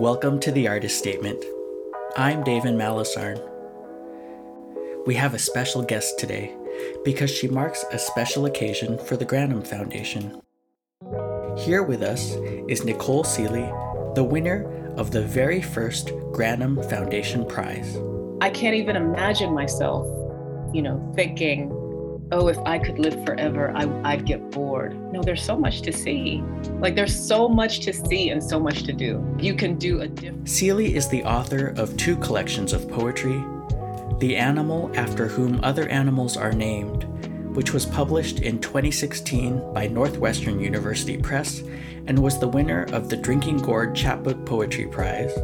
Welcome to the Artist Statement. I'm David Malasarn. We have a special guest today because she marks a special occasion for the Granum Foundation. Here with us is Nicole Sealey, the winner of the very first Granum Foundation Prize. I can't even imagine myself, you know, thinking, oh, if I could live forever, I, would get bored. No, there's so much to see. Like, there's so much to see and so much to do. You can do a different. Sealey is the author of two collections of poetry The Animal After Whom Other Animals Are Named, which was published in 2016 by Northwestern University Press and was the winner of the Drinking Gourd Chapbook Poetry Prize,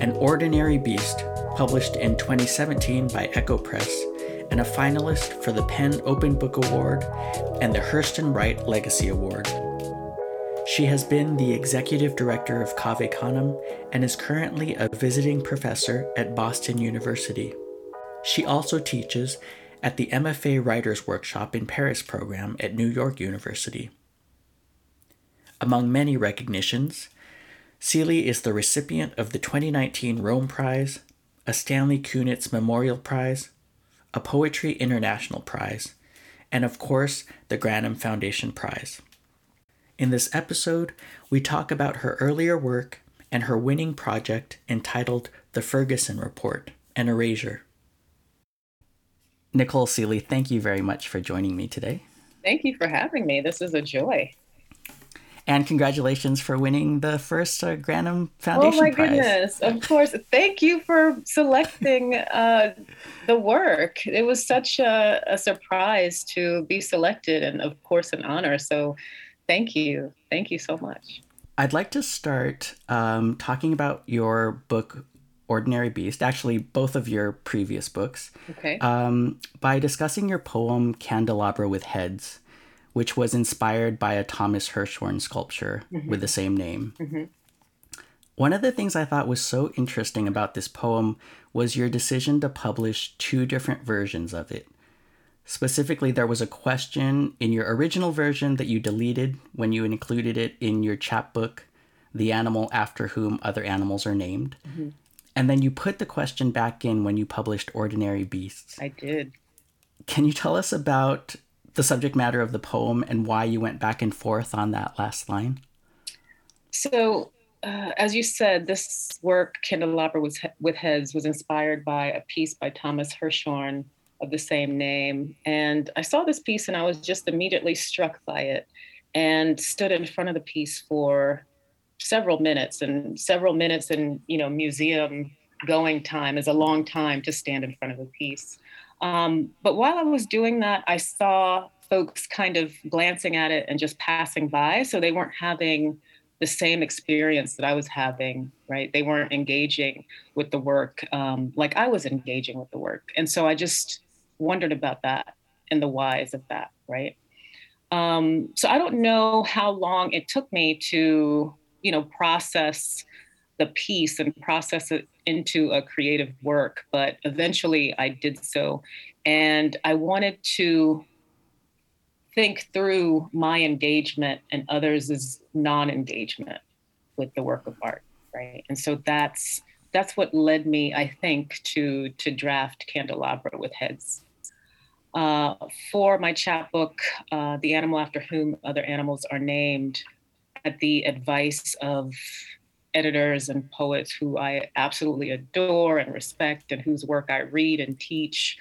An Ordinary Beast, published in 2017 by Ecco Press and a finalist for the PEN Open Book Award and the Hurston Wright Legacy Award. She has been the executive director of Cave Canem and is currently a visiting professor at Boston University. She also teaches at the MFA Writers Workshop in Paris program at New York University. Among many recognitions, Sealey is the recipient of the 2019 Rome Prize, a Stanley Kunitz Memorial Prize, a Poetry International Prize, and of course, the Granum Foundation Prize. In this episode, we talk about her earlier work and her winning project entitled The Ferguson Report An Erasure. Nicole Sealey, thank you very much for joining me today. Thank you for having me. This is a joy. And congratulations for winning the first uh, Granum Foundation Oh my Prize. goodness! Of course. Thank you for selecting uh, the work. It was such a, a surprise to be selected, and of course, an honor. So, thank you. Thank you so much. I'd like to start um, talking about your book, Ordinary Beast, actually, both of your previous books, Okay. um, by discussing your poem Candelabra with Heads, which was inspired by a Thomas Hirschhorn sculpture with the same name. Mhm. One of the things I thought was so interesting about this poem was your decision to publish two different versions of it. Specifically, there was a question in your original version that you deleted when you included it in your chapbook, The Animal After Whom Other Animals Are Named. And then you put the question back in when you published Ordinary Beasts. I did. Can you tell us about the subject matter of the poem and why you went back and forth on that last line? So, uh, as you said, this work, Candelabra with, with Heads, was inspired by a piece by Thomas Hirschhorn of the same name. And I saw this piece and I was just immediately struck by it and stood in front of the piece for several minutes. And several minutes in, you know, museum going time is a long time to stand in front of a piece. Um, but while I was doing that, I saw folks kind of glancing at it and just passing by. So they weren't having the same experience that I was having, right? They weren't engaging with the work um, like I was engaging with the work. And so I just wondered about that and the whys of that, right? Um, so I don't know how long it took me to, you know, process the piece and process it into a creative work, but eventually I did so. And I wanted to think through my engagement and others' non-engagement with the work of art, right? And so that's that's what led me, I think, to to draft Candelabra with Heads. Uh, for my chapbook, uh, The Animal After Whom Other Animals Are Named, at the advice of editors and poets who I absolutely adore and respect and whose work I read and teach,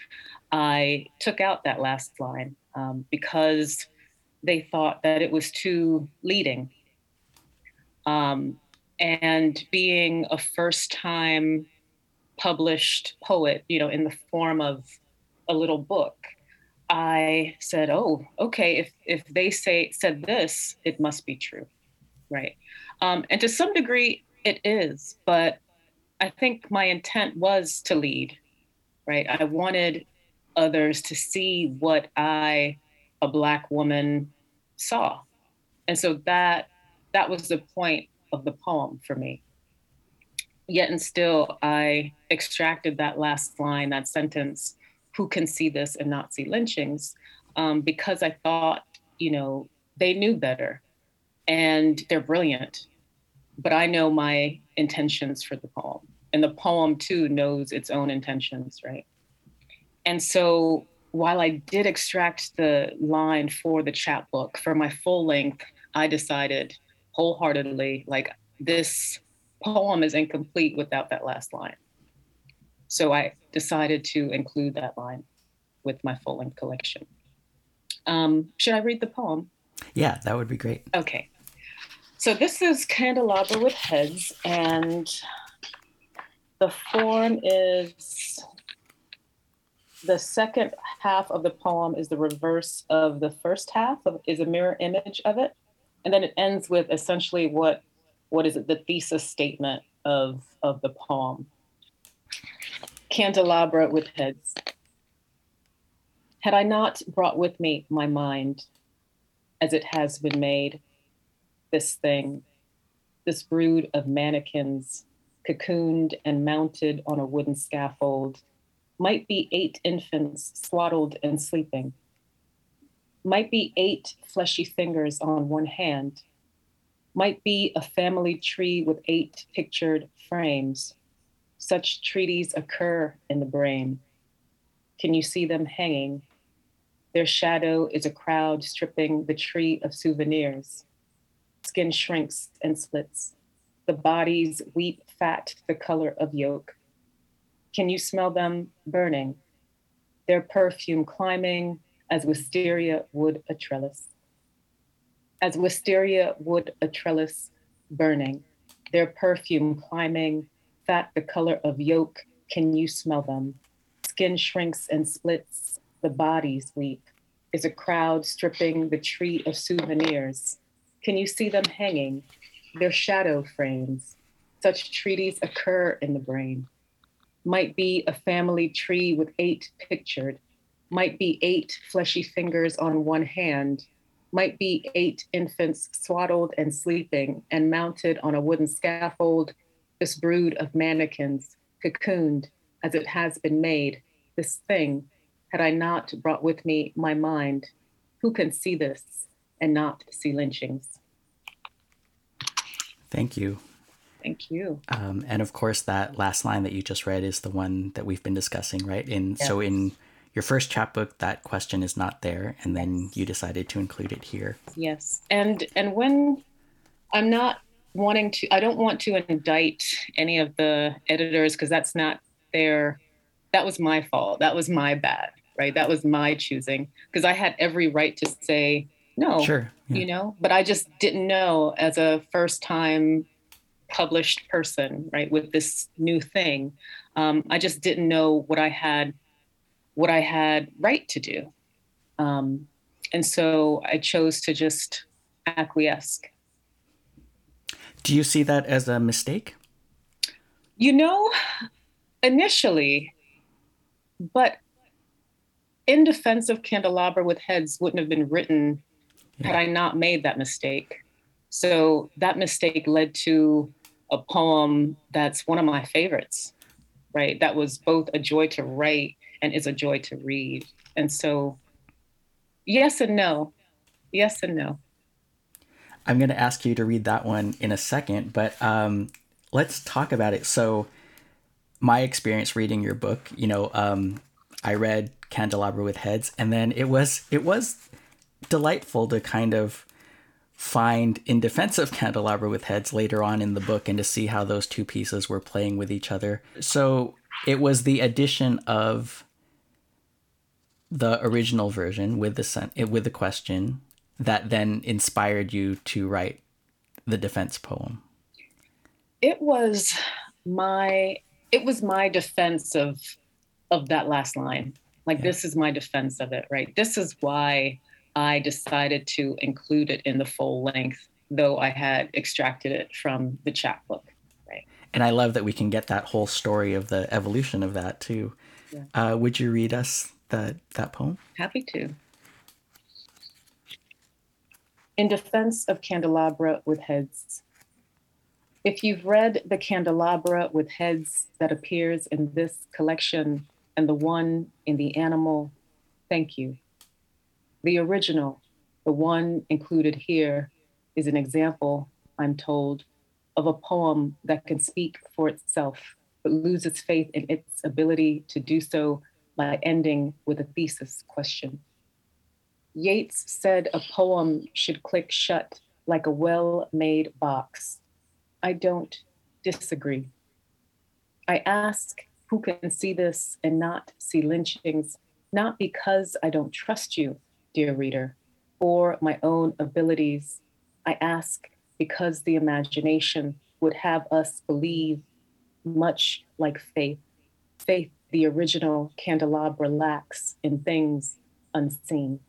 I took out that last line um, because they thought that it was too leading. Um, and being a first time published poet, you know, in the form of a little book, I said, "Oh, okay. If if they say said this, it must be true, right?" Um, and to some degree, it is. But I think my intent was to lead, right? I wanted others to see what I, a black woman, saw, and so that that was the point of the poem for me. Yet and still, I extracted that last line, that sentence, who can see this and not see lynchings, um, because I thought, you know, they knew better and they're brilliant. But I know my intentions for the poem. And the poem too knows its own intentions, right? And so while I did extract the line for the chapbook for my full length, I decided wholeheartedly like this poem is incomplete without that last line. So I decided to include that line with my full length collection. Um, should I read the poem? Yeah, that would be great. Okay. So this is Candelabra with Heads, and the form is the second half of the poem is the reverse of the first half of, is a mirror image of it. And then it ends with essentially what what is it the thesis statement of of the poem. Candelabra with heads. Had i not brought with me my mind as it has been made this thing this brood of mannequins cocooned and mounted on a wooden scaffold might be eight infants swaddled and sleeping, might be eight fleshy fingers on one hand, might be a family tree with eight pictured frames. Such treaties occur in the brain. Can you see them hanging? Their shadow is a crowd stripping the tree of souvenirs. Skin shrinks and splits. The bodies weep fat the color of yolk. Can you smell them burning? Their perfume climbing as wisteria would a trellis. As wisteria would a trellis burning, their perfume climbing, fat the color of yolk, can you smell them? Skin shrinks and splits, the bodies weep. Is a crowd stripping the tree of souvenirs? Can you see them hanging? Their shadow frames. Such treaties occur in the brain. Might be a family tree with eight pictured, might be eight fleshy fingers on one hand, might be eight infants swaddled and sleeping and mounted on a wooden scaffold, this brood of mannequins, cocooned as it has been made, this thing, had I not brought with me my mind, who can see this and not see lynchings? Thank you. Thank you. Um, and of course, that last line that you just read is the one that we've been discussing, right? In yes. so in your first chapbook, that question is not there, and then you decided to include it here. Yes, and and when I'm not wanting to, I don't want to indict any of the editors because that's not their. That was my fault. That was my bad, right? That was my choosing because I had every right to say no. Sure. Yeah. You know, but I just didn't know as a first time published person, right, with this new thing. Um, I just didn't know what I had, what I had right to do, um, and so I chose to just acquiesce. Do you see that as a mistake? You know, initially, but in defense of Candelabra with Heads wouldn't have been written. Had I not made that mistake. So that mistake led to a poem that's one of my favorites, right? That was both a joy to write and is a joy to read. And so, yes and no. Yes and no. I'm going to ask you to read that one in a second, but um, let's talk about it. So, my experience reading your book, you know, um, I read Candelabra with Heads, and then it was it was delightful to kind of find in defense of candelabra with heads later on in the book and to see how those two pieces were playing with each other. So it was the addition of the original version with the eh, with the question that then inspired you to write the defense poem. It was my it was my defense of of that last line. Like yeah. this is my defense of it right? This is why I decided to include it in the full length, though I had extracted it from the chapbook. Right. And I love that we can get that whole story of the evolution of that too. Yeah. Uh, would you read us that that poem? Happy to. In defense of candelabra with heads. If you've read the candelabra with heads that appears in this collection and the one in the animal, thank you. The original, the one included here, is an example, I'm told, of a poem that can speak for itself, but loses faith in its ability to do so by ending with a thesis question. Yeats said a poem should click shut like a well made box. I don't disagree. I ask who can see this and not see lynchings, not because I don't trust you, dear reader, or my own abilities. I ask because the imagination would have us believe much like faith. Faith, the original candelabra, lacks in things unseen.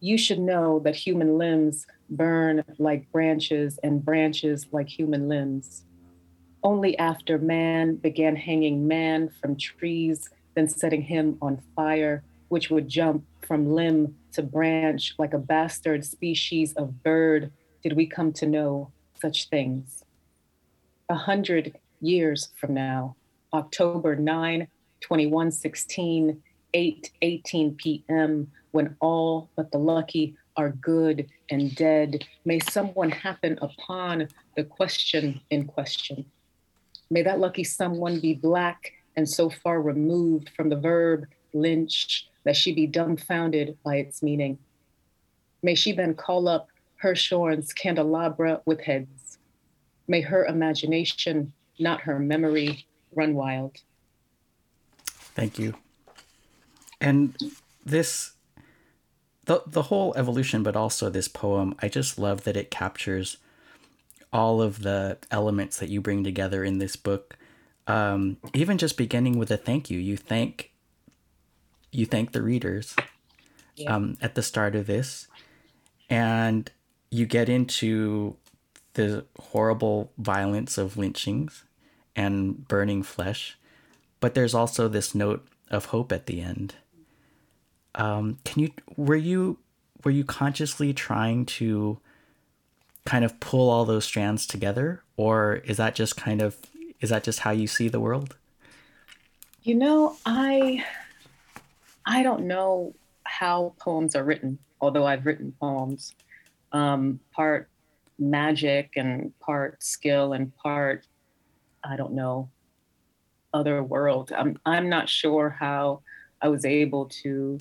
You should know that human limbs burn like branches and branches like human limbs. Only after man began hanging man from trees, then setting him on fire, which would jump from limb to branch like a bastard species of bird, did we come to know such things. A hundred years from now, October 9, 2116, 8 18 p.m., when all but the lucky are good and dead, may someone happen upon the question in question. May that lucky someone be black and so far removed from the verb lynch that she be dumbfounded by its meaning. May she then call up Hirschhorn's candelabra with heads. May her imagination, not her memory, run wild. Thank you. And this the the whole evolution, but also this poem, I just love that it captures all of the elements that you bring together in this book. Um, even just beginning with a thank you, you thank you thank the readers yeah. um, at the start of this, and you get into the horrible violence of lynchings and burning flesh, but there's also this note of hope at the end. Um, can you were you were you consciously trying to kind of pull all those strands together, or is that just kind of is that just how you see the world? You know, I I don't know how poems are written, although I've written poems. Um, part magic and part skill and part I don't know other world. I'm I'm not sure how I was able to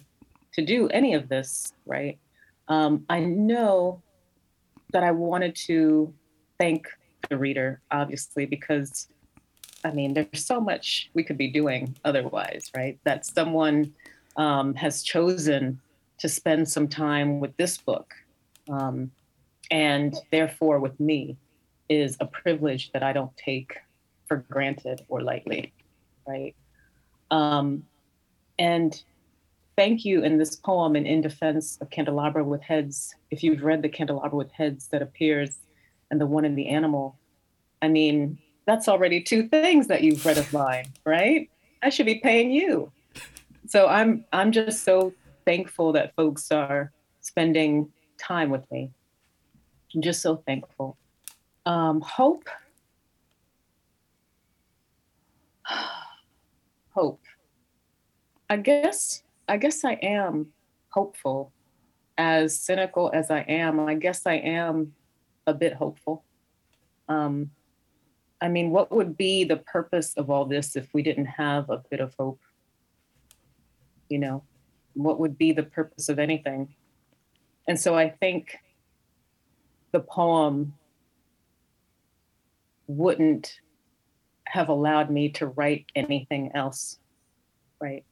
to do any of this, right? Um, I know that I wanted to thank the reader, obviously, because I mean, there's so much we could be doing otherwise, right? That someone um, has chosen to spend some time with this book, um, and therefore with me, is a privilege that I don't take for granted or lightly, right? Um, and thank you in this poem and in defense of candelabra with heads. If you've read the candelabra with heads that appears and the one in the animal i mean that's already two things that you've read of mine right? I should be paying you so i'm i'm just so thankful that folks are spending time with me i'm just so thankful um, hope hope i guess I guess I am hopeful. As cynical as I am, I guess I am a bit hopeful. Um, I mean, what would be the purpose of all this if we didn't have a bit of hope? You know, what would be the purpose of anything? And so I think the poem wouldn't have allowed me to write anything else, right?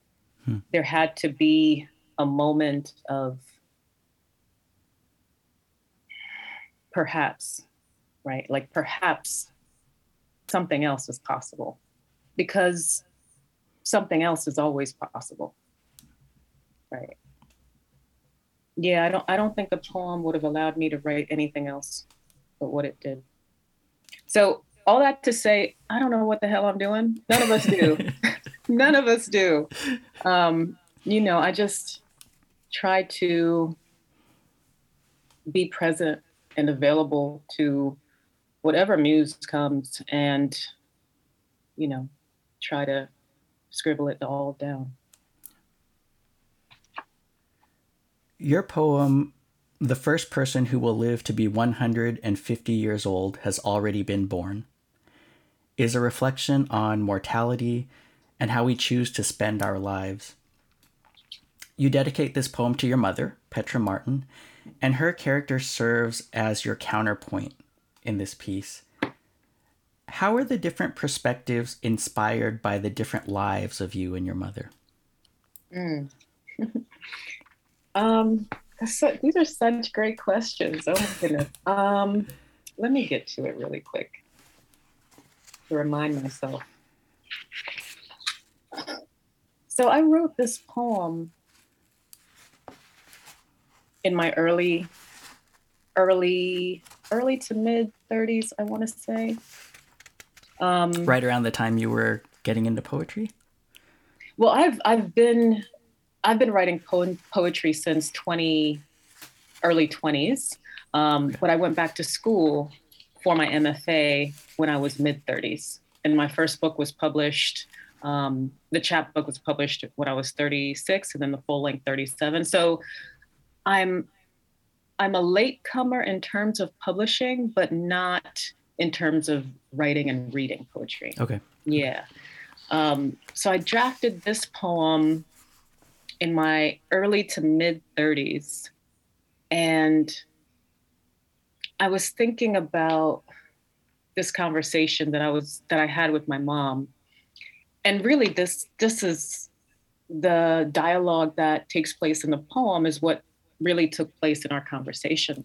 Hmm. There had to be a moment of perhaps, right? Like perhaps something else is possible because something else is always possible. Right. Yeah, I don't I don't think the poem would have allowed me to write anything else but what it did. So all that to say, I don't know what the hell I'm doing. None of us do. None of us do. Um, you know, I just try to be present and available to whatever muse comes and, you know, try to scribble it all down. Your poem The first person who will live to be 150 years old has already been born, is a reflection on mortality and how we choose to spend our lives. You dedicate this poem to your mother, Petra Martin, and her character serves as your counterpoint in this piece. How are the different perspectives inspired by the different lives of you and your mother? Mm. um, so, these are such great questions. Oh my goodness. Um, let me get to it really quick to remind myself. So I wrote this poem in my early, early, early to mid 30s, I want to say. Um, right around the time you were getting into poetry. Well, I've I've been I've been writing po- poetry since 20 early 20s, um, but I went back to school for my MFA when I was mid 30s, and my first book was published. Um, the chapbook was published when I was 36, and then the full length 37. So I'm I'm a late comer in terms of publishing, but not in terms of writing and reading poetry. Okay. Yeah. Um, so I drafted this poem in my early to mid 30s. And I was thinking about this conversation that I was that I had with my mom. And really this this is the dialogue that takes place in the poem is what really took place in our conversation.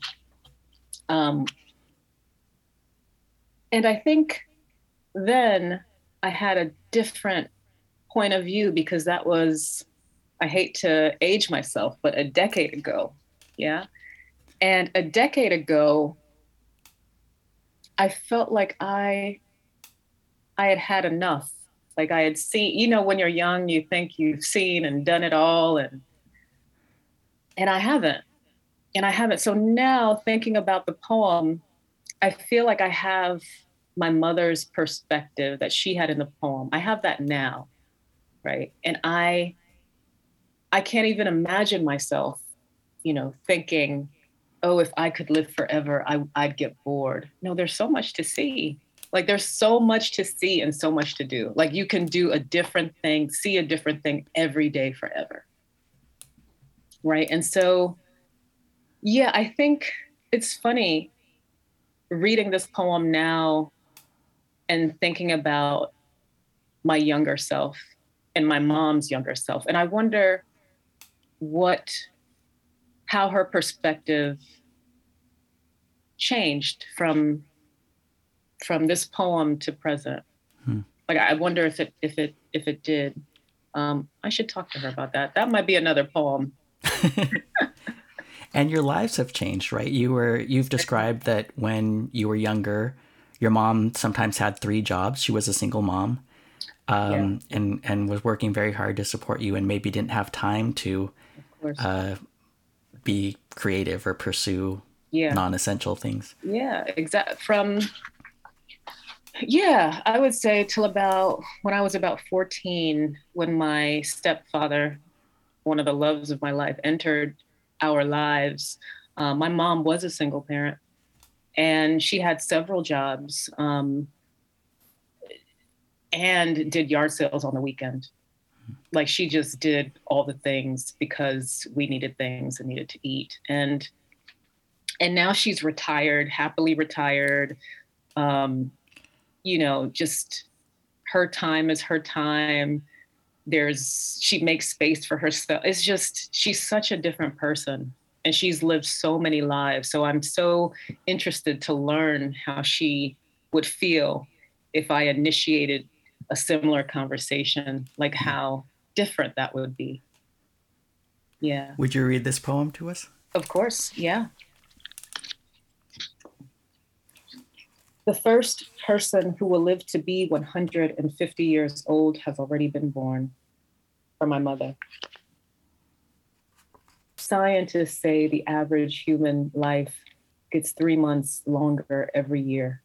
Um, and I think then I had a different point of view because that was, I hate to age myself, but a decade ago. Yeah. And a decade ago, I felt like I I had had enough. Like I had seen, you know, when you're young, you think you've seen and done it all and and I haven't. And I haven't. So now thinking about the poem, I feel like I have my mother's perspective that she had in the poem. I have that now. Right. And I I can't even imagine myself, you know, thinking, oh, if I could live forever, I, I'd get bored. No, there's so much to see. Like there's so much to see and so much to do. Like you can do a different thing, see a different thing every day forever right? And so, yeah, I think it's funny reading this poem now and thinking about my younger self and my mom's younger self. And I wonder what, how her perspective changed from from this poem to present. Hmm. Like I wonder if it if it if it did. Um, I should talk to her about that. That might be another poem and your lives have changed, right? You were you've described that when you were younger, your mom sometimes had three jobs. She was a single mom. Um, yeah. and and was working very hard to support you, and maybe didn't have time to uh, be creative or pursue yeah. non-essential things. Yeah, exactly. From yeah, I would say till about when I was about fourteen, when my stepfather one of the loves of my life entered our lives. Uh, my mom was a single parent and she had several jobs um, and did yard sales on the weekend. Like she just did all the things because we needed things and needed to eat. And and now she's retired, happily retired. Um, you know, just her time is her time there's she makes space for herself it's just she's such a different person and she's lived so many lives so i'm so interested to learn how she would feel if i initiated a similar conversation like mm-hmm. how different that would be. Yeah. Would you read this poem to us? Of course yeah. The first person who will live to be 150 years old has already been born for my mother. Scientists say the average human life gets three months longer every year.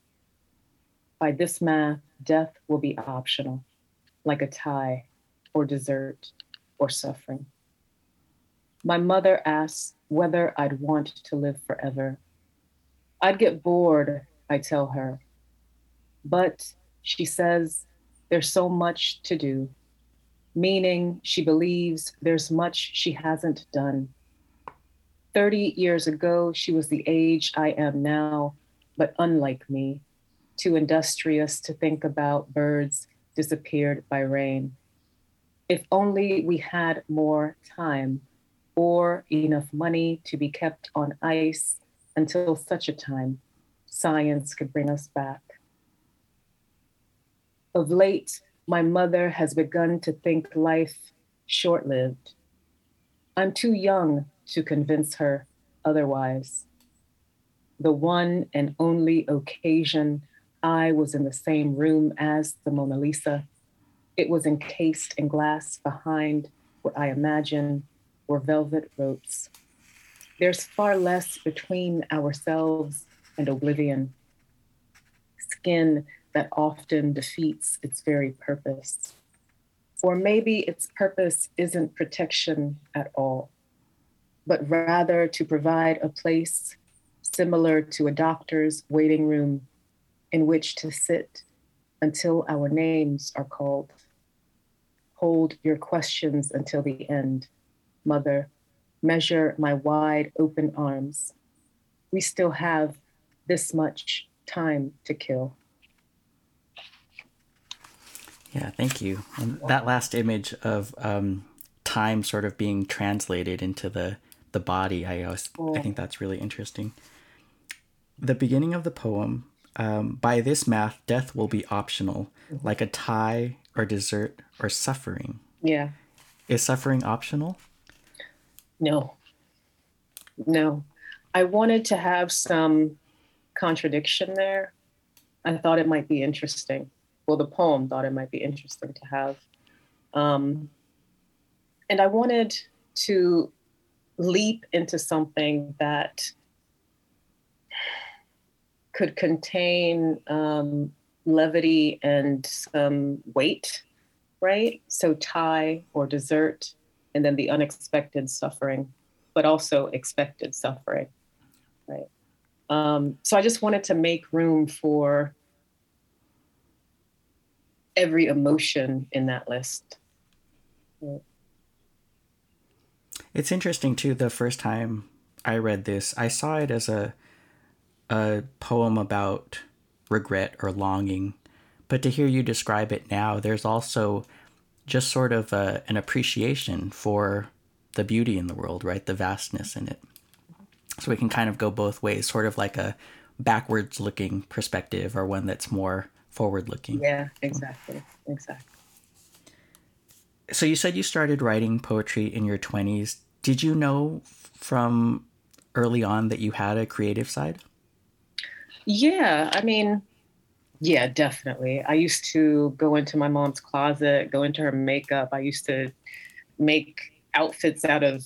By this math, death will be optional, like a tie or dessert or suffering. My mother asks whether I'd want to live forever. I'd get bored, I tell her. But she says there's so much to do, meaning she believes there's much she hasn't done. 30 years ago, she was the age I am now, but unlike me, too industrious to think about birds disappeared by rain. If only we had more time or enough money to be kept on ice until such a time science could bring us back. Of late, my mother has begun to think life short lived. I'm too young to convince her otherwise. The one and only occasion I was in the same room as the Mona Lisa, it was encased in glass behind what I imagine were velvet ropes. There's far less between ourselves and oblivion. Skin that often defeats its very purpose. Or maybe its purpose isn't protection at all, but rather to provide a place similar to a doctor's waiting room in which to sit until our names are called. Hold your questions until the end, Mother. Measure my wide open arms. We still have this much time to kill. Yeah, thank you. And that last image of um, time sort of being translated into the the body, I always, I think that's really interesting. The beginning of the poem, um, by this math, death will be optional, like a tie or dessert or suffering. Yeah. Is suffering optional? No. No. I wanted to have some contradiction there. I thought it might be interesting. Well, the poem thought it might be interesting to have. Um, and I wanted to leap into something that could contain um, levity and some weight, right? So, tie or dessert, and then the unexpected suffering, but also expected suffering, right? Um, so I just wanted to make room for every emotion in that list. It's interesting too. The first time I read this, I saw it as a a poem about regret or longing, but to hear you describe it now, there's also just sort of a, an appreciation for the beauty in the world, right? The vastness in it. So we can kind of go both ways, sort of like a backwards looking perspective or one that's more forward looking. Yeah, exactly. Exactly. So you said you started writing poetry in your 20s. Did you know from early on that you had a creative side? Yeah, I mean, yeah, definitely. I used to go into my mom's closet, go into her makeup. I used to make outfits out of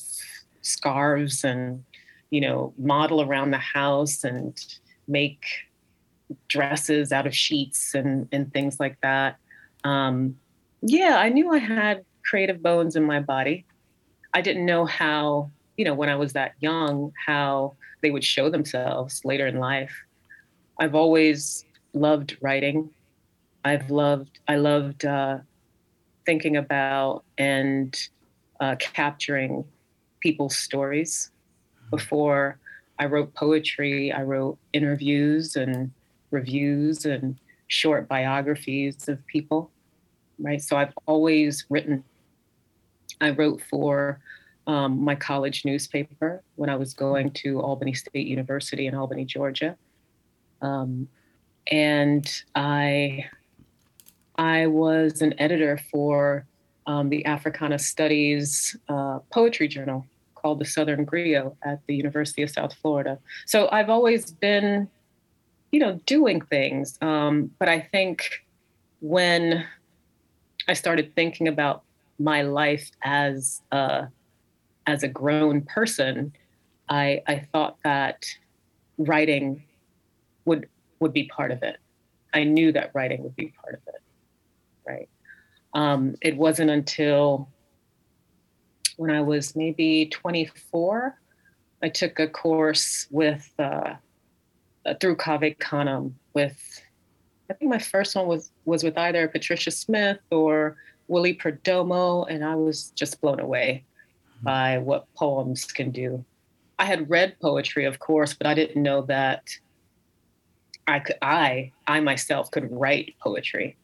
scarves and you know, model around the house and make dresses out of sheets and, and things like that. Um, yeah, I knew I had creative bones in my body. I didn't know how, you know, when I was that young, how they would show themselves later in life. I've always loved writing. I've loved, I loved uh, thinking about and uh, capturing people's stories before I wrote poetry, I wrote interviews and reviews and short biographies of people, right? So I've always written. I wrote for um, my college newspaper when I was going to Albany State University in Albany, Georgia. Um, and I, I was an editor for um, the Africana Studies uh, Poetry Journal called the Southern Griot at the University of South Florida. So I've always been, you know, doing things. Um, but I think when I started thinking about my life as a, as a grown person, I, I thought that writing would would be part of it. I knew that writing would be part of it, right? Um, it wasn't until when I was maybe 24 I took a course with uh, uh, through Cave Canem with I think my first one was was with either Patricia Smith or Willie Perdomo, and I was just blown away mm-hmm. by what poems can do. I had read poetry, of course, but I didn't know that I could I I myself could write poetry.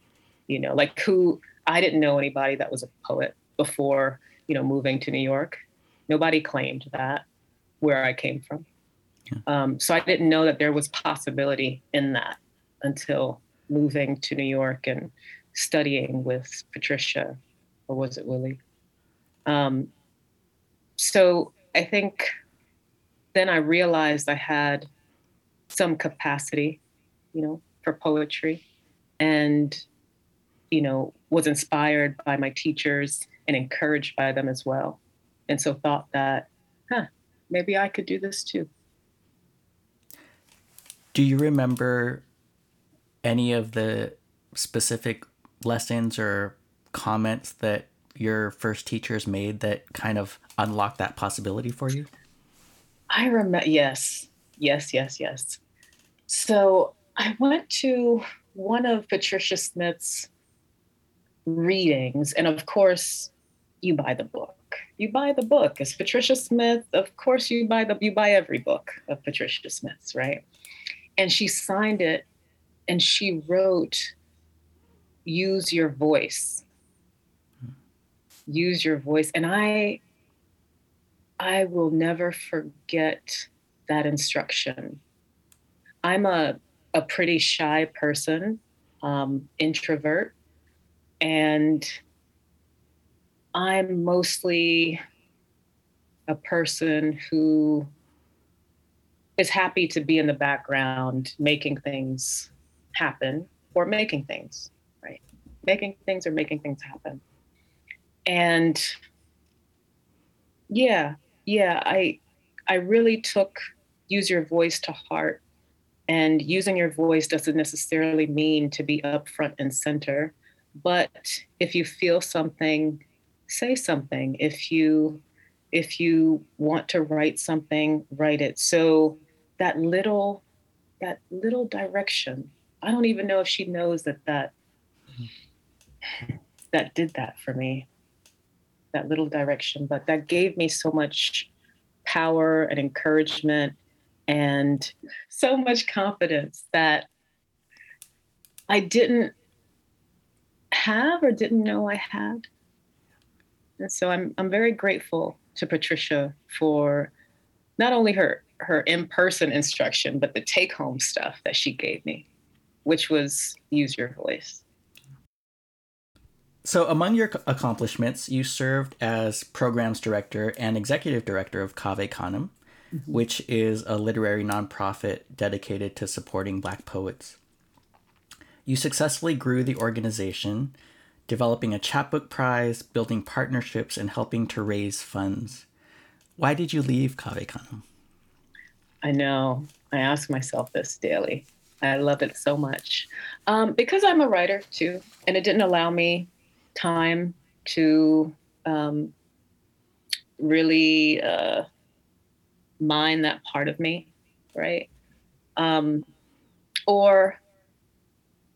You know, like who I didn't know anybody that was a poet before, you know, moving to New York. Nobody claimed that where I came from. Yeah. Um, so I didn't know that there was possibility in that until moving to New York and studying with Patricia, or was it Willie? Um, so I think then I realized I had some capacity, you know, for poetry, and you know was inspired by my teachers and encouraged by them as well, and so thought that, huh, maybe I could do this too. Do you remember any of the specific lessons or comments that your first teachers made that kind of unlocked that possibility for you? I remember, yes, yes, yes, yes. So I went to one of Patricia Smith's readings, and of course, you buy the book. You buy the book. It's Patricia Smith. Of course, you buy the you buy every book of Patricia Smith's, right? And she signed it, and she wrote, "Use your voice." Use your voice, and I, I will never forget that instruction. I'm a a pretty shy person, um, introvert, and I'm mostly a person who is happy to be in the background making things happen or making things, right? Making things or making things happen. And yeah, yeah, I I really took use your voice to heart. And using your voice doesn't necessarily mean to be up front and center. But if you feel something say something. If you if you want to write something write it. So that little that little direction i don't even know if she knows that that mm-hmm. that did that for me. That little direction but that gave me so much power and encouragement and so much confidence that i didn't have or didn't know i had and so I'm I'm very grateful to Patricia for not only her her in-person instruction, but the take-home stuff that she gave me, which was use your voice. So, among your accomplishments, you served as programs director and executive director of Cave Canem, mm-hmm. which is a literary nonprofit dedicated to supporting Black poets. You successfully grew the organization developing a chapbook prize, building partnerships, and helping to raise funds. Why did you leave Cave Canem? I know. I ask myself this daily. I love it so much. Um, because I'm a writer too, and it didn't allow me time to um, really uh, mine that part of me, right? Um, or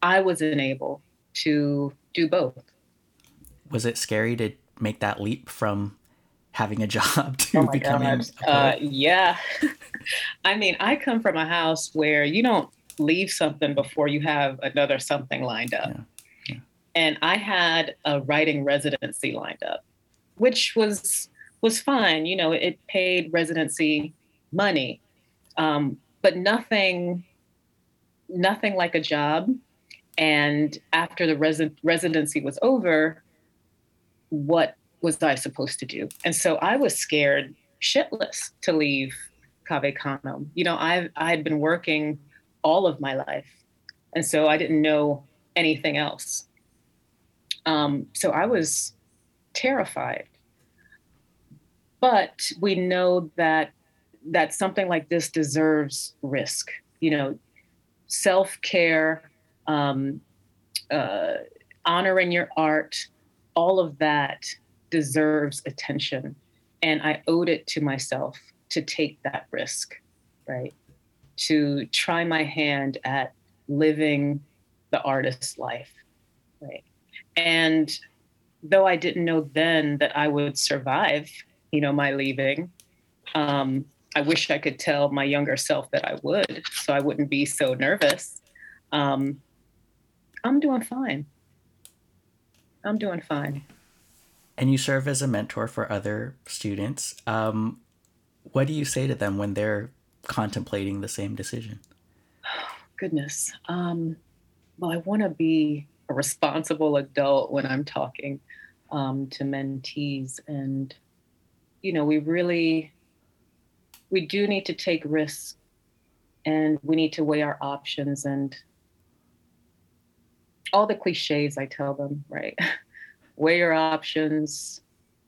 I wasn't able to do both. Was it scary to make that leap from having a job to oh becoming uh, yeah i mean i come from a house where you don't leave something before you have another something lined up yeah. Yeah. and i had a writing residency lined up which was was fine you know it paid residency money um, but nothing nothing like a job and after the resi- residency was over, what was I supposed to do? And so I was scared shitless to leave Cave Canem. You know, I I had been working all of my life, and so I didn't know anything else. Um, so I was terrified. But we know that that something like this deserves risk. You know, self care um, uh, honoring your art, all of that deserves attention. And I owed it to myself to take that risk, right? To try my hand at living the artist's life, right? And though I didn't know then that I would survive, you know, my leaving, um, I wish I could tell my younger self that I would, so I wouldn't be so nervous. Um, I'm doing fine. I'm doing fine. And you serve as a mentor for other students. Um, what do you say to them when they're contemplating the same decision? goodness. Um, well, I want to be a responsible adult when I'm talking um, to mentees. And, you know, we really, we do need to take risks and we need to weigh our options and all the cliches I tell them, right? weigh your options,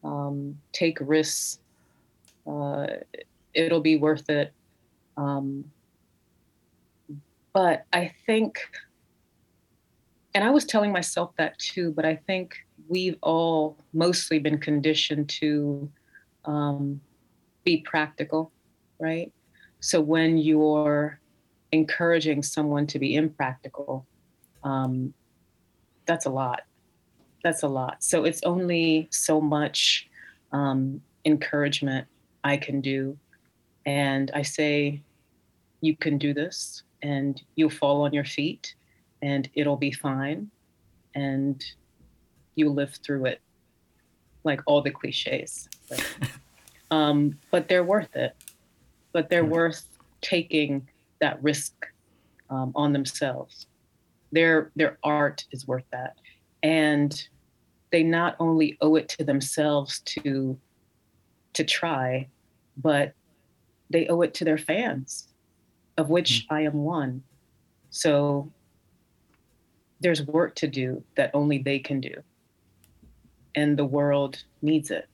um, take risks. Uh, it'll be worth it. Um, but I think, and I was telling myself that too, but I think we've all mostly been conditioned to um, be practical, right? So when you're encouraging someone to be impractical, um, that's a lot. That's a lot. So it's only so much um, encouragement I can do. And I say, you can do this and you'll fall on your feet and it'll be fine and you live through it like all the cliches right? um, but they're worth it but they're worth taking that risk um, on themselves their their art is worth that and they not only owe it to themselves to to try but they owe it to their fans of which mm. I am one. So there's work to do that only they can do. And the world needs it.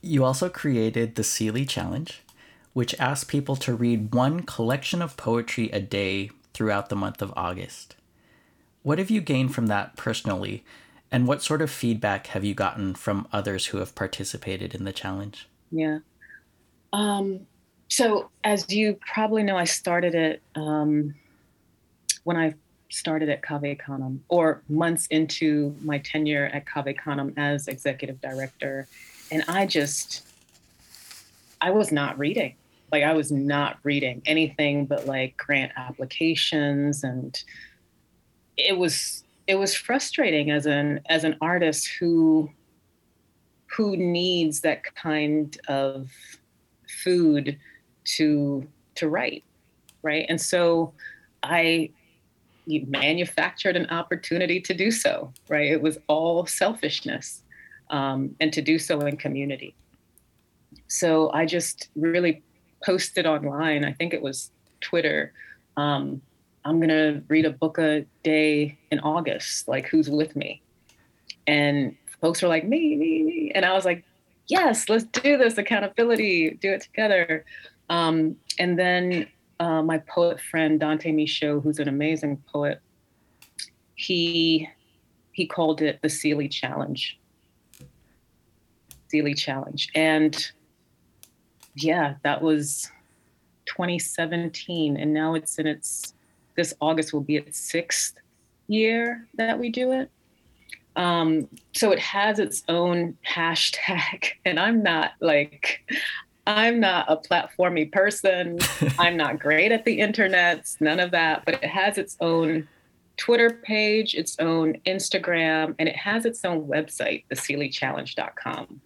You also created the Sealey Challenge, which asks people to read one collection of poetry a day throughout the month of August. What have you gained from that personally, and what sort of feedback have you gotten from others who have participated in the challenge? Yeah. Um, so, as you probably know, I started it um, when I started at Cave Canem, or months into my tenure at Cave Canem as executive director. And I just, I was not reading. Like, I was not reading anything but like grant applications. And it was, it was frustrating as an as an artist who who needs that kind of food to to write right and so i manufactured an opportunity to do so right? It was all selfishness um, and to do so in community. So i just really posted online i think it was twitter um, i'm going to read a book a day in august like who's with me? And folks were like me me me. And i was like yes, let's do this accountability, do it together. Um, and then uh, my poet friend Dante Micheaux, who's an amazing poet, he he called it the Sealey Challenge. Sealey Challenge, and yeah, that was 2017, and now it's in its this August will be its sixth year that we do it. Um, so it has its own hashtag, and I'm not like, I'm not a platformy person. I'm not great at the internet, none of that, but it has its own Twitter page, its own Instagram, and it has its own website, thesealeychallenge.com.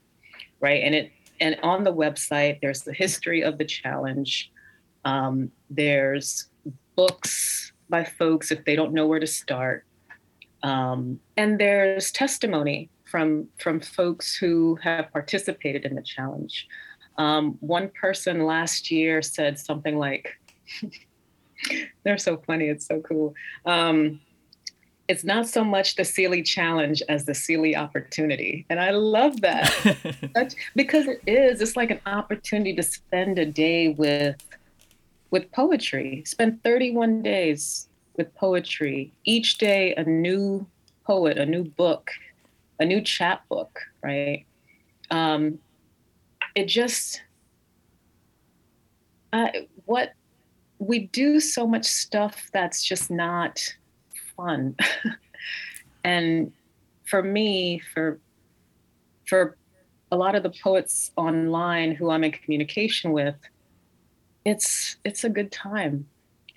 Right. And it and on the website, there's the history of the challenge. Um, there's books by folks if they don't know where to start. Um, and there's testimony from from folks who have participated in the challenge. Um, one person last year said something like, "They're so funny. It's so cool." Um, it's not so much the Sealey challenge as the Sealey opportunity. And I love that because it is, it's like an opportunity to spend a day with with poetry. Spend 31 days with poetry. Each day, a new poet, a new book, a new chapbook, right? um, it just uh, what we do so much stuff that's just not fun. And for me for for a lot of the poets online who i'm in communication with it's it's a good time.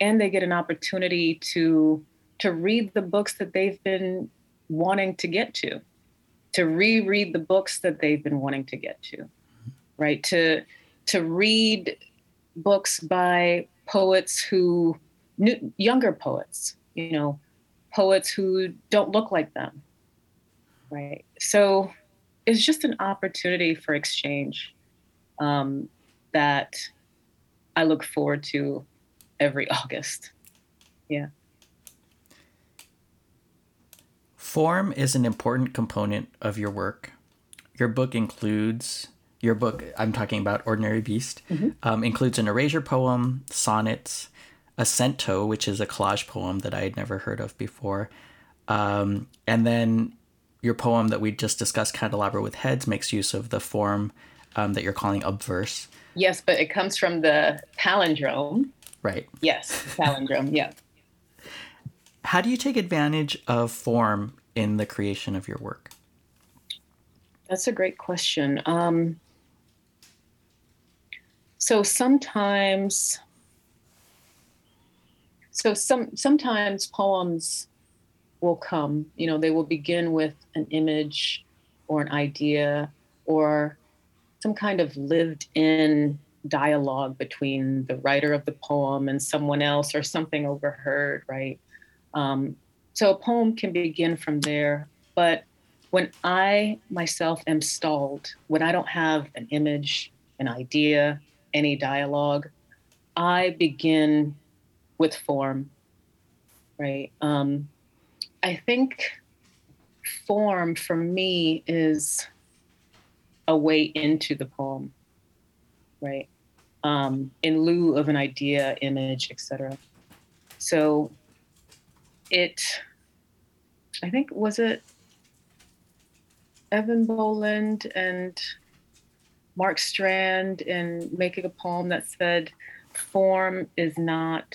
And they get an opportunity to to read the books that they've been wanting to get to to reread the books that they've been wanting to get to right? To to read books by poets who new, younger poets you know poets who don't look like them right? So it's just an opportunity for exchange um, that i look forward to every august. Yeah. Form is an important component of your work. Your book includes your book i'm talking about ordinary beast mm-hmm. um, includes an erasure poem sonnets a cento which is a collage poem that i had never heard of before. Um, and then your poem that we just discussed candelabra with heads makes use of the form um, that you're calling obverse. Yes but it comes from the palindrome. Right. Yes palindrome yeah. How do you take advantage of form in the creation of your work? That's a great question. Um, so sometimes so some sometimes poems will come you know they will begin with an image or an idea or some kind of lived in dialogue between the writer of the poem and someone else or something overheard right? Um, so a poem can begin from there but when i myself am stalled when i don't have an image an idea any dialogue, I begin with form, right? Um, I think form for me is a way into the poem, right? Um, in lieu of an idea, image, etc. So it, I think, was it Eavan Boland and Mark Strand in making a poem that said, form is not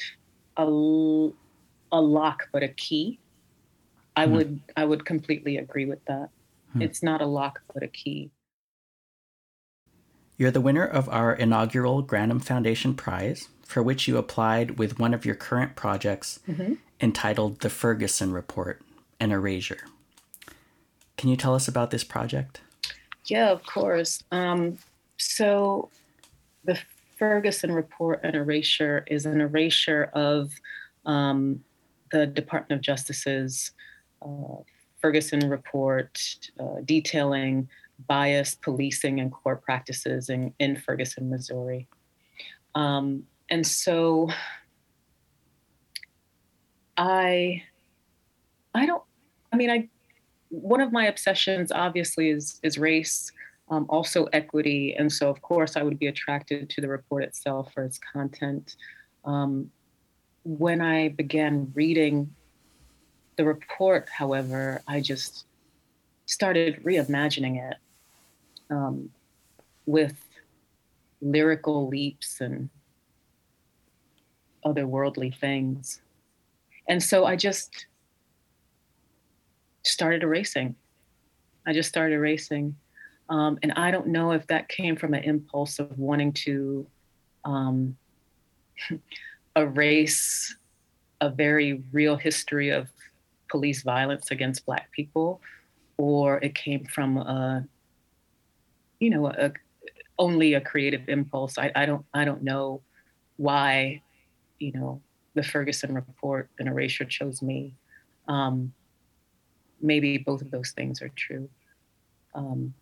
a, a lock but a key. I hmm. would I would completely agree with that. Hmm. It's not a lock but a key. You're the winner of our inaugural Granum Foundation Prize, for which you applied with one of your current projects mm-hmm. entitled The Ferguson Report An Erasure. Can you tell us about this project? Yeah, of course. Um, so the Ferguson report, and erasure, is an erasure of um, the Department of Justice's uh, Ferguson report uh, detailing bias policing and court practices in, in Ferguson, Missouri. Um, and so I, I don't, I mean, I, one of my obsessions obviously is, is race um, also equity. And so, of course, I would be attracted to the report itself or its content. Um, when I began reading the report, however, I just started reimagining it um, with lyrical leaps and otherworldly things. And so I just started erasing. I just started erasing. Um, and I don't know if that came from an impulse of wanting to um, erase a very real history of police violence against Black people, or it came from a, you know, a, only a creative impulse. I, I don't I don't know why, you know, the Ferguson report and erasure chose me. Um, maybe both of those things are true. Um,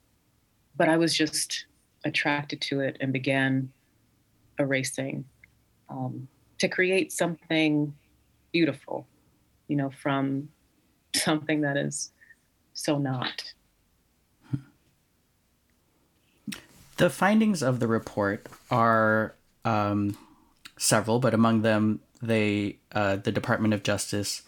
but I was just attracted to it and began erasing um, to create something beautiful, you know, from something that is so not. The findings of the report are um, several, but among them, they uh, the Department of Justice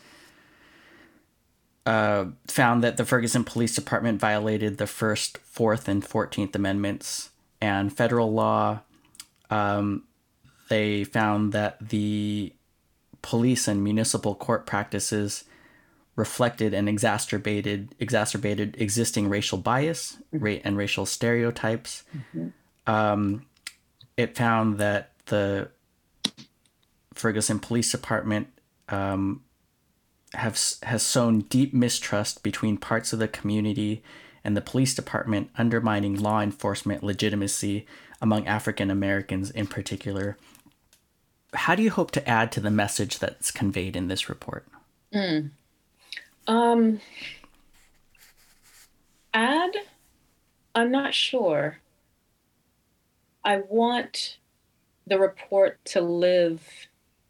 uh, found that the Ferguson Police Department violated the First, Fourth, and Fourteenth Amendments and federal law. Um, they found that the police and municipal court practices reflected and exacerbated exacerbated existing racial bias mm-hmm. and racial stereotypes. Mm-hmm. Um, it found that the Ferguson Police Department um, have has sown deep mistrust between parts of the community and the police department, undermining law enforcement legitimacy among African Americans in particular. How do you hope to add to the message that's conveyed in this report? Mm. Um, add? I'm not sure. I want the report to live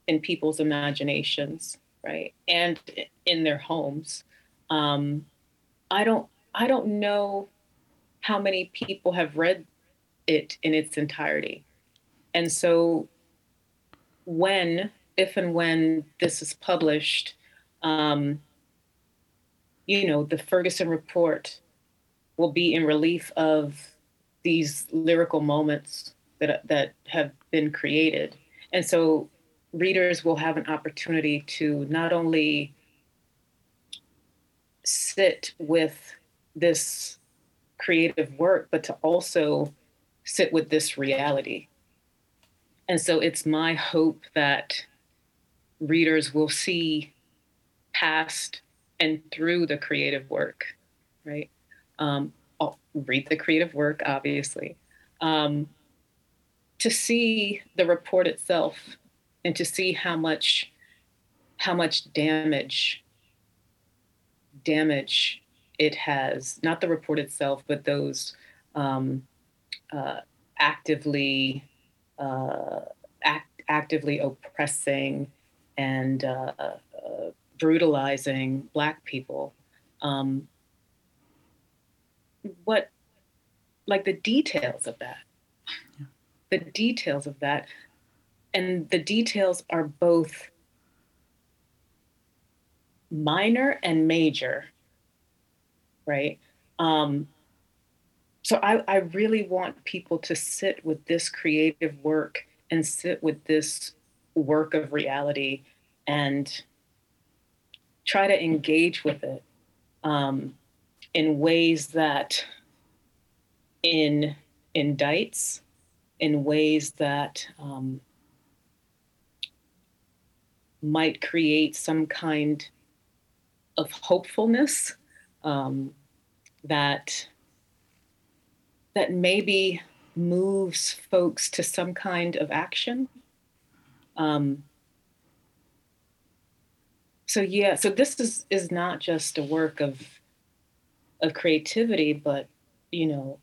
in people's imaginations, right, and in their homes. Um, I don't. I don't know how many people have read it in its entirety, and so when, if and when this is published, um, you know, the Ferguson report will be in relief of these lyrical moments that that have been created. And so readers will have an opportunity to not only sit with this creative work, but to also sit with this reality. And so it's my hope that readers will see past and through the creative work, right? Um, I'll read the creative work, obviously, um, to see the report itself and to see how much how much damage damage it has not the report itself but those um, uh, actively uh, act, actively oppressing and uh, uh brutalizing Black people. Um, what, like the details of that, yeah. the details of that, and the details are both minor and major, right? Um, so I, I really want people to sit with this creative work and sit with this work of reality and try to engage with it um, in ways that in indicts, in ways that um, might create some kind of hopefulness um, that that maybe moves folks to some kind of action. Um, so yeah so this is is not just a work of of creativity but you know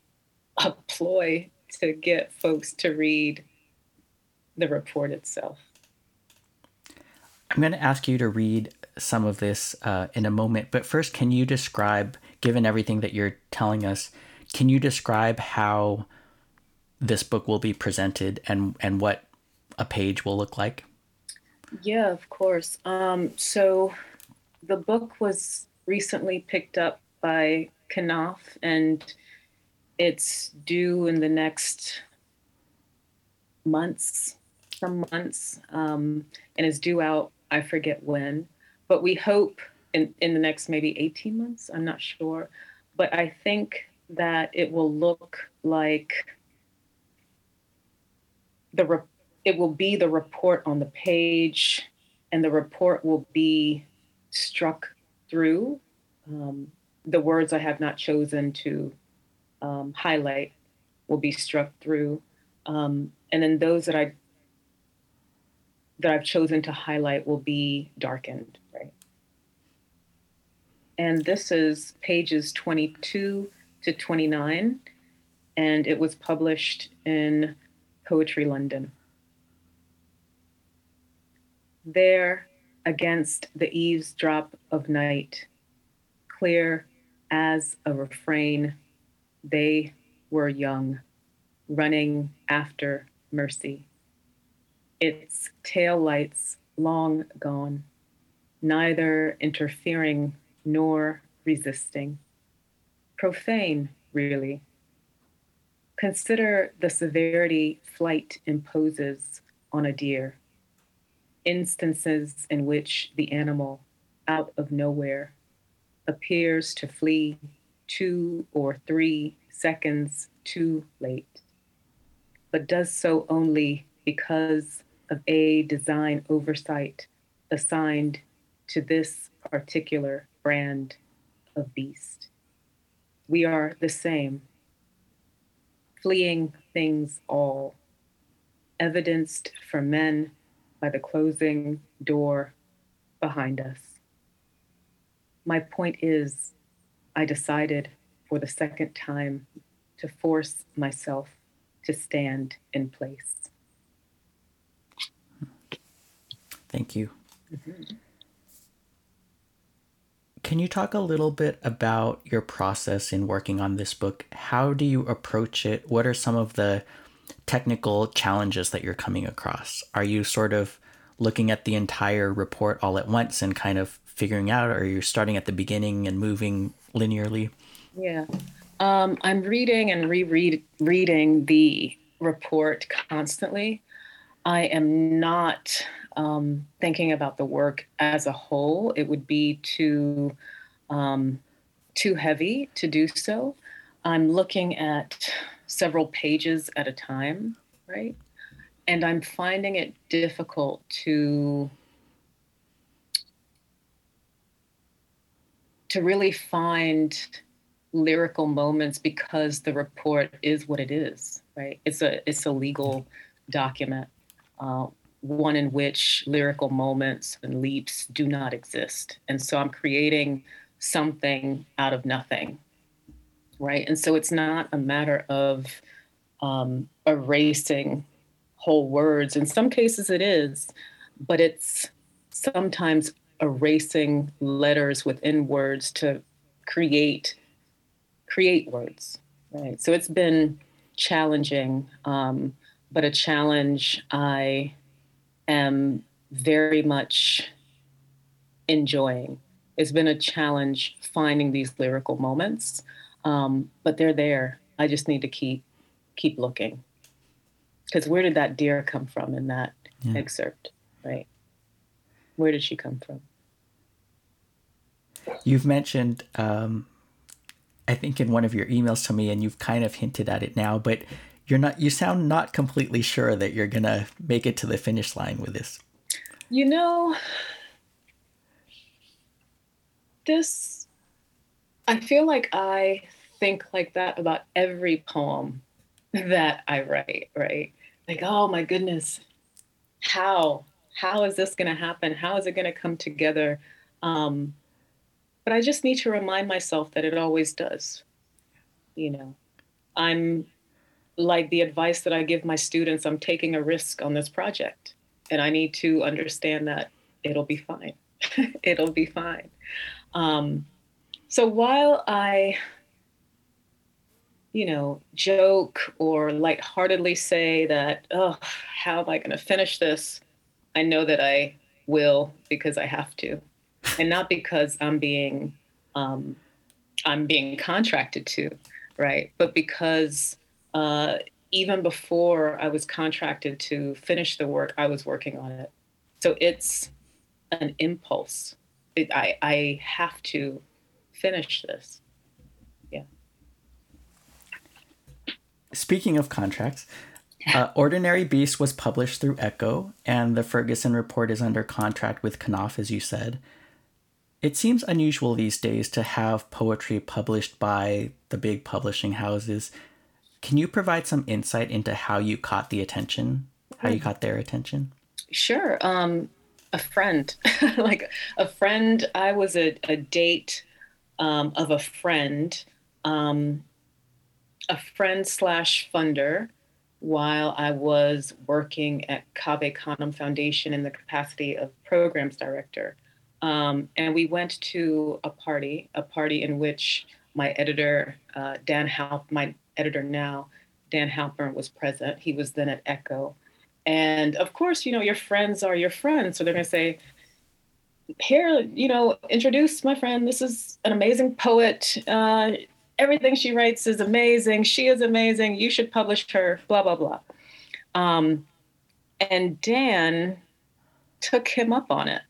a ploy to get folks to read the report itself i'm going to ask you to read some of this uh, in a moment but first can you describe given everything that you're telling us can you describe how this book will be presented and and what a page will look like yeah, of course. Um, so the book was recently picked up by Knopf, and it's due in the next months, some months, um, and is due out, I forget when, but we hope in, in the next maybe 18 months, I'm not sure. But I think that it will look like the it will be the report on the page, and the report will be struck through. Um, the words I have not chosen to um, highlight will be struck through, um, and then those that I that I've chosen to highlight will be darkened. Right. And this is pages 22 to 29, and it was published in Poetry London there against the eavesdrop of night, clear as a refrain, they were young, running after mercy. Its tail lights long gone, neither interfering nor resisting. Profane, really. Consider the severity flight imposes on a deer. Instances in which the animal, out of nowhere, appears to flee two or three seconds too late, but does so only because of a design oversight assigned to this particular brand of beast. We are the same, fleeing things all, evidenced for men by the closing door behind us. My point is, I decided for the second time to force myself to stand in place. Thank you. Mm-hmm. Can you talk a little bit about your process in working on this book? How do you approach it? What are some of the technical challenges that you're coming across? Are you sort of looking at the entire report all at once and kind of figuring out, or are you starting at the beginning and moving linearly? Yeah. Um, I'm reading and reread reading the report constantly. I am not um, thinking about the work as a whole. It would be too um, too heavy to do so. I'm looking at several pages at a time, right? And I'm finding it difficult to to really find lyrical moments because the report is what it is, right? It's a it's a legal document. Uh, one in which lyrical moments and leaps do not exist. And so I'm creating something out of nothing, right? And so it's not a matter of um, erasing whole words. In some cases, it is, but it's sometimes erasing letters within words to create create words, right? So it's been challenging, um, but a challenge I am very much enjoying. It's been a challenge finding these lyrical moments, um, but they're there. I just need to keep keep looking. Because where did that deer come from in that yeah. excerpt, right? Where did she come from? You've mentioned, um, I think, in one of your emails to me, and you've kind of hinted at it now, but you're not you sound not completely sure that you're going to make it to the finish line with this. You know, this I feel like I think like that about every poem that I write, right? Like, oh my goodness, how how is this going to happen? How is it going to come together? Um, but I just need to remind myself that it always does. You know, I'm like the advice that I give my students, I'm taking a risk on this project. And I need to understand that it'll be fine. it'll be fine. Um, so while I, you know, joke or lightheartedly say that, oh, how am I going to finish this? I know that I will because I have to, and not because I'm being, um, I'm being contracted to, right? But because uh, even before I was contracted to finish the work, I was working on it. So it's an impulse. It, I, I have to finish this. Yeah. Speaking of contracts, uh, Ordinary Beast was published through Ecco, and the Ferguson Report is under contract with Knopf, as you said. It seems unusual these days to have poetry published by the big publishing houses can you provide some insight into how you caught the attention, how you caught their attention? Sure. Um, a friend, like a friend, I was a, a date um, of a friend, um, a friend slash funder while I was working at Cave Canem Foundation in the capacity of programs director. Um, and we went to a party, a party in which my editor, uh, Dan Halp, my editor now, Dan Halpern, was present. He was then at Ecco. And of course, you know, your friends are your friends. So they're going to say, here, you know, introduce my friend. This is an amazing poet. Uh, everything she writes is amazing. She is amazing. You should publish her, blah, blah, blah. Um, and Dan took him up on it,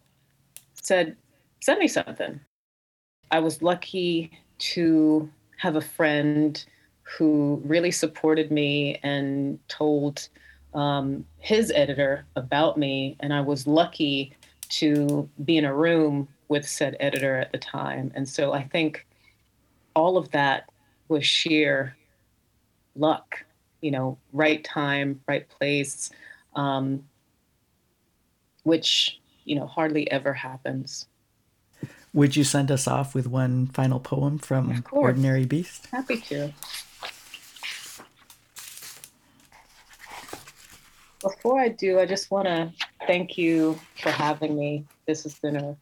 said, send me something. I was lucky to have a friend who really supported me and told um, his editor about me. And I was lucky to be in a room with said editor at the time. And so I think all of that was sheer luck, you know, right time, right place, um, which, you know, hardly ever happens. Would you send us off with one final poem from Ordinary Beast? Happy to. Before I do, I just want to thank you for having me. This has been a,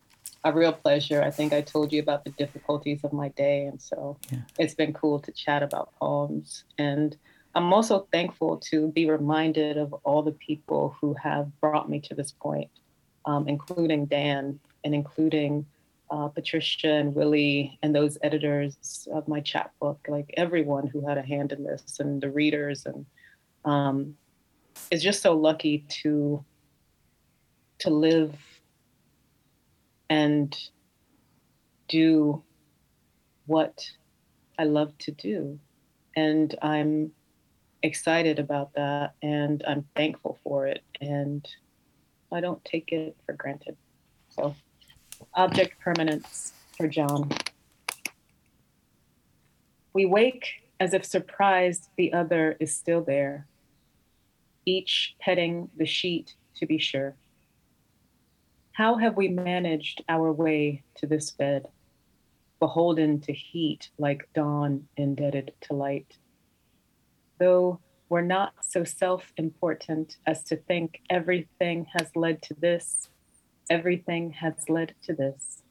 a real pleasure. I think I told you about the difficulties of my day, and so yeah. it's been cool to chat about poems. And I'm also thankful to be reminded of all the people who have brought me to this point, um, including Dan and including uh, Patricia and Willie and those editors of my chapbook, like everyone who had a hand in this, and the readers and um, is just so lucky to to live and do what I love to do. And I'm excited about that and I'm thankful for it and I don't take it for granted. So, object permanence for John. We wake as if surprised the other is still there each petting the sheet to be sure. How have we managed our way to this bed, beholden to heat like dawn indebted to light? Though we're not so self important as to think everything has led to this, everything has led to this.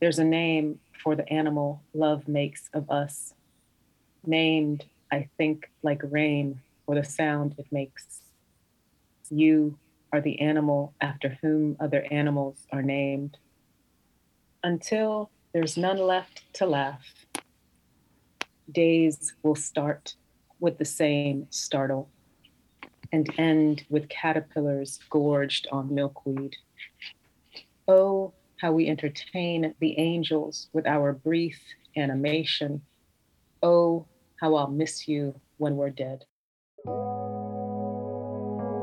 There's a name for the animal love makes of us, named, I think, like rain or the sound it makes. You are the animal after whom other animals are named. Until there's none left to laugh, days will start with the same startle and end with caterpillars gorged on milkweed. Oh, how we entertain the angels with our brief animation. Oh, how I'll miss you when we're dead.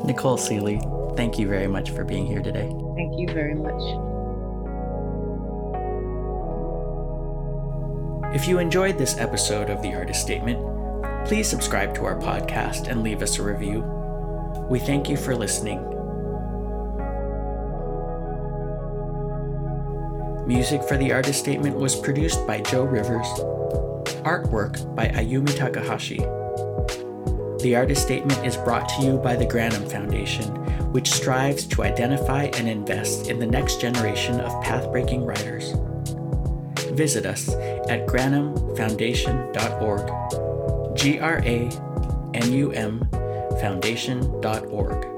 Nicole Sealey, thank you very much for being here today. Thank you very much. If you enjoyed this episode of The Artist Statement, please subscribe to our podcast and leave us a review. We thank you for listening. Music for The Artist Statement was produced by Joe Rivers. Artwork by Ayumi Takahashi. The Artist Statement is brought to you by the Granum Foundation, which strives to identify and invest in the next generation of path-breaking writers. Visit us at granumfoundation.org. G R A N U M foundation.org.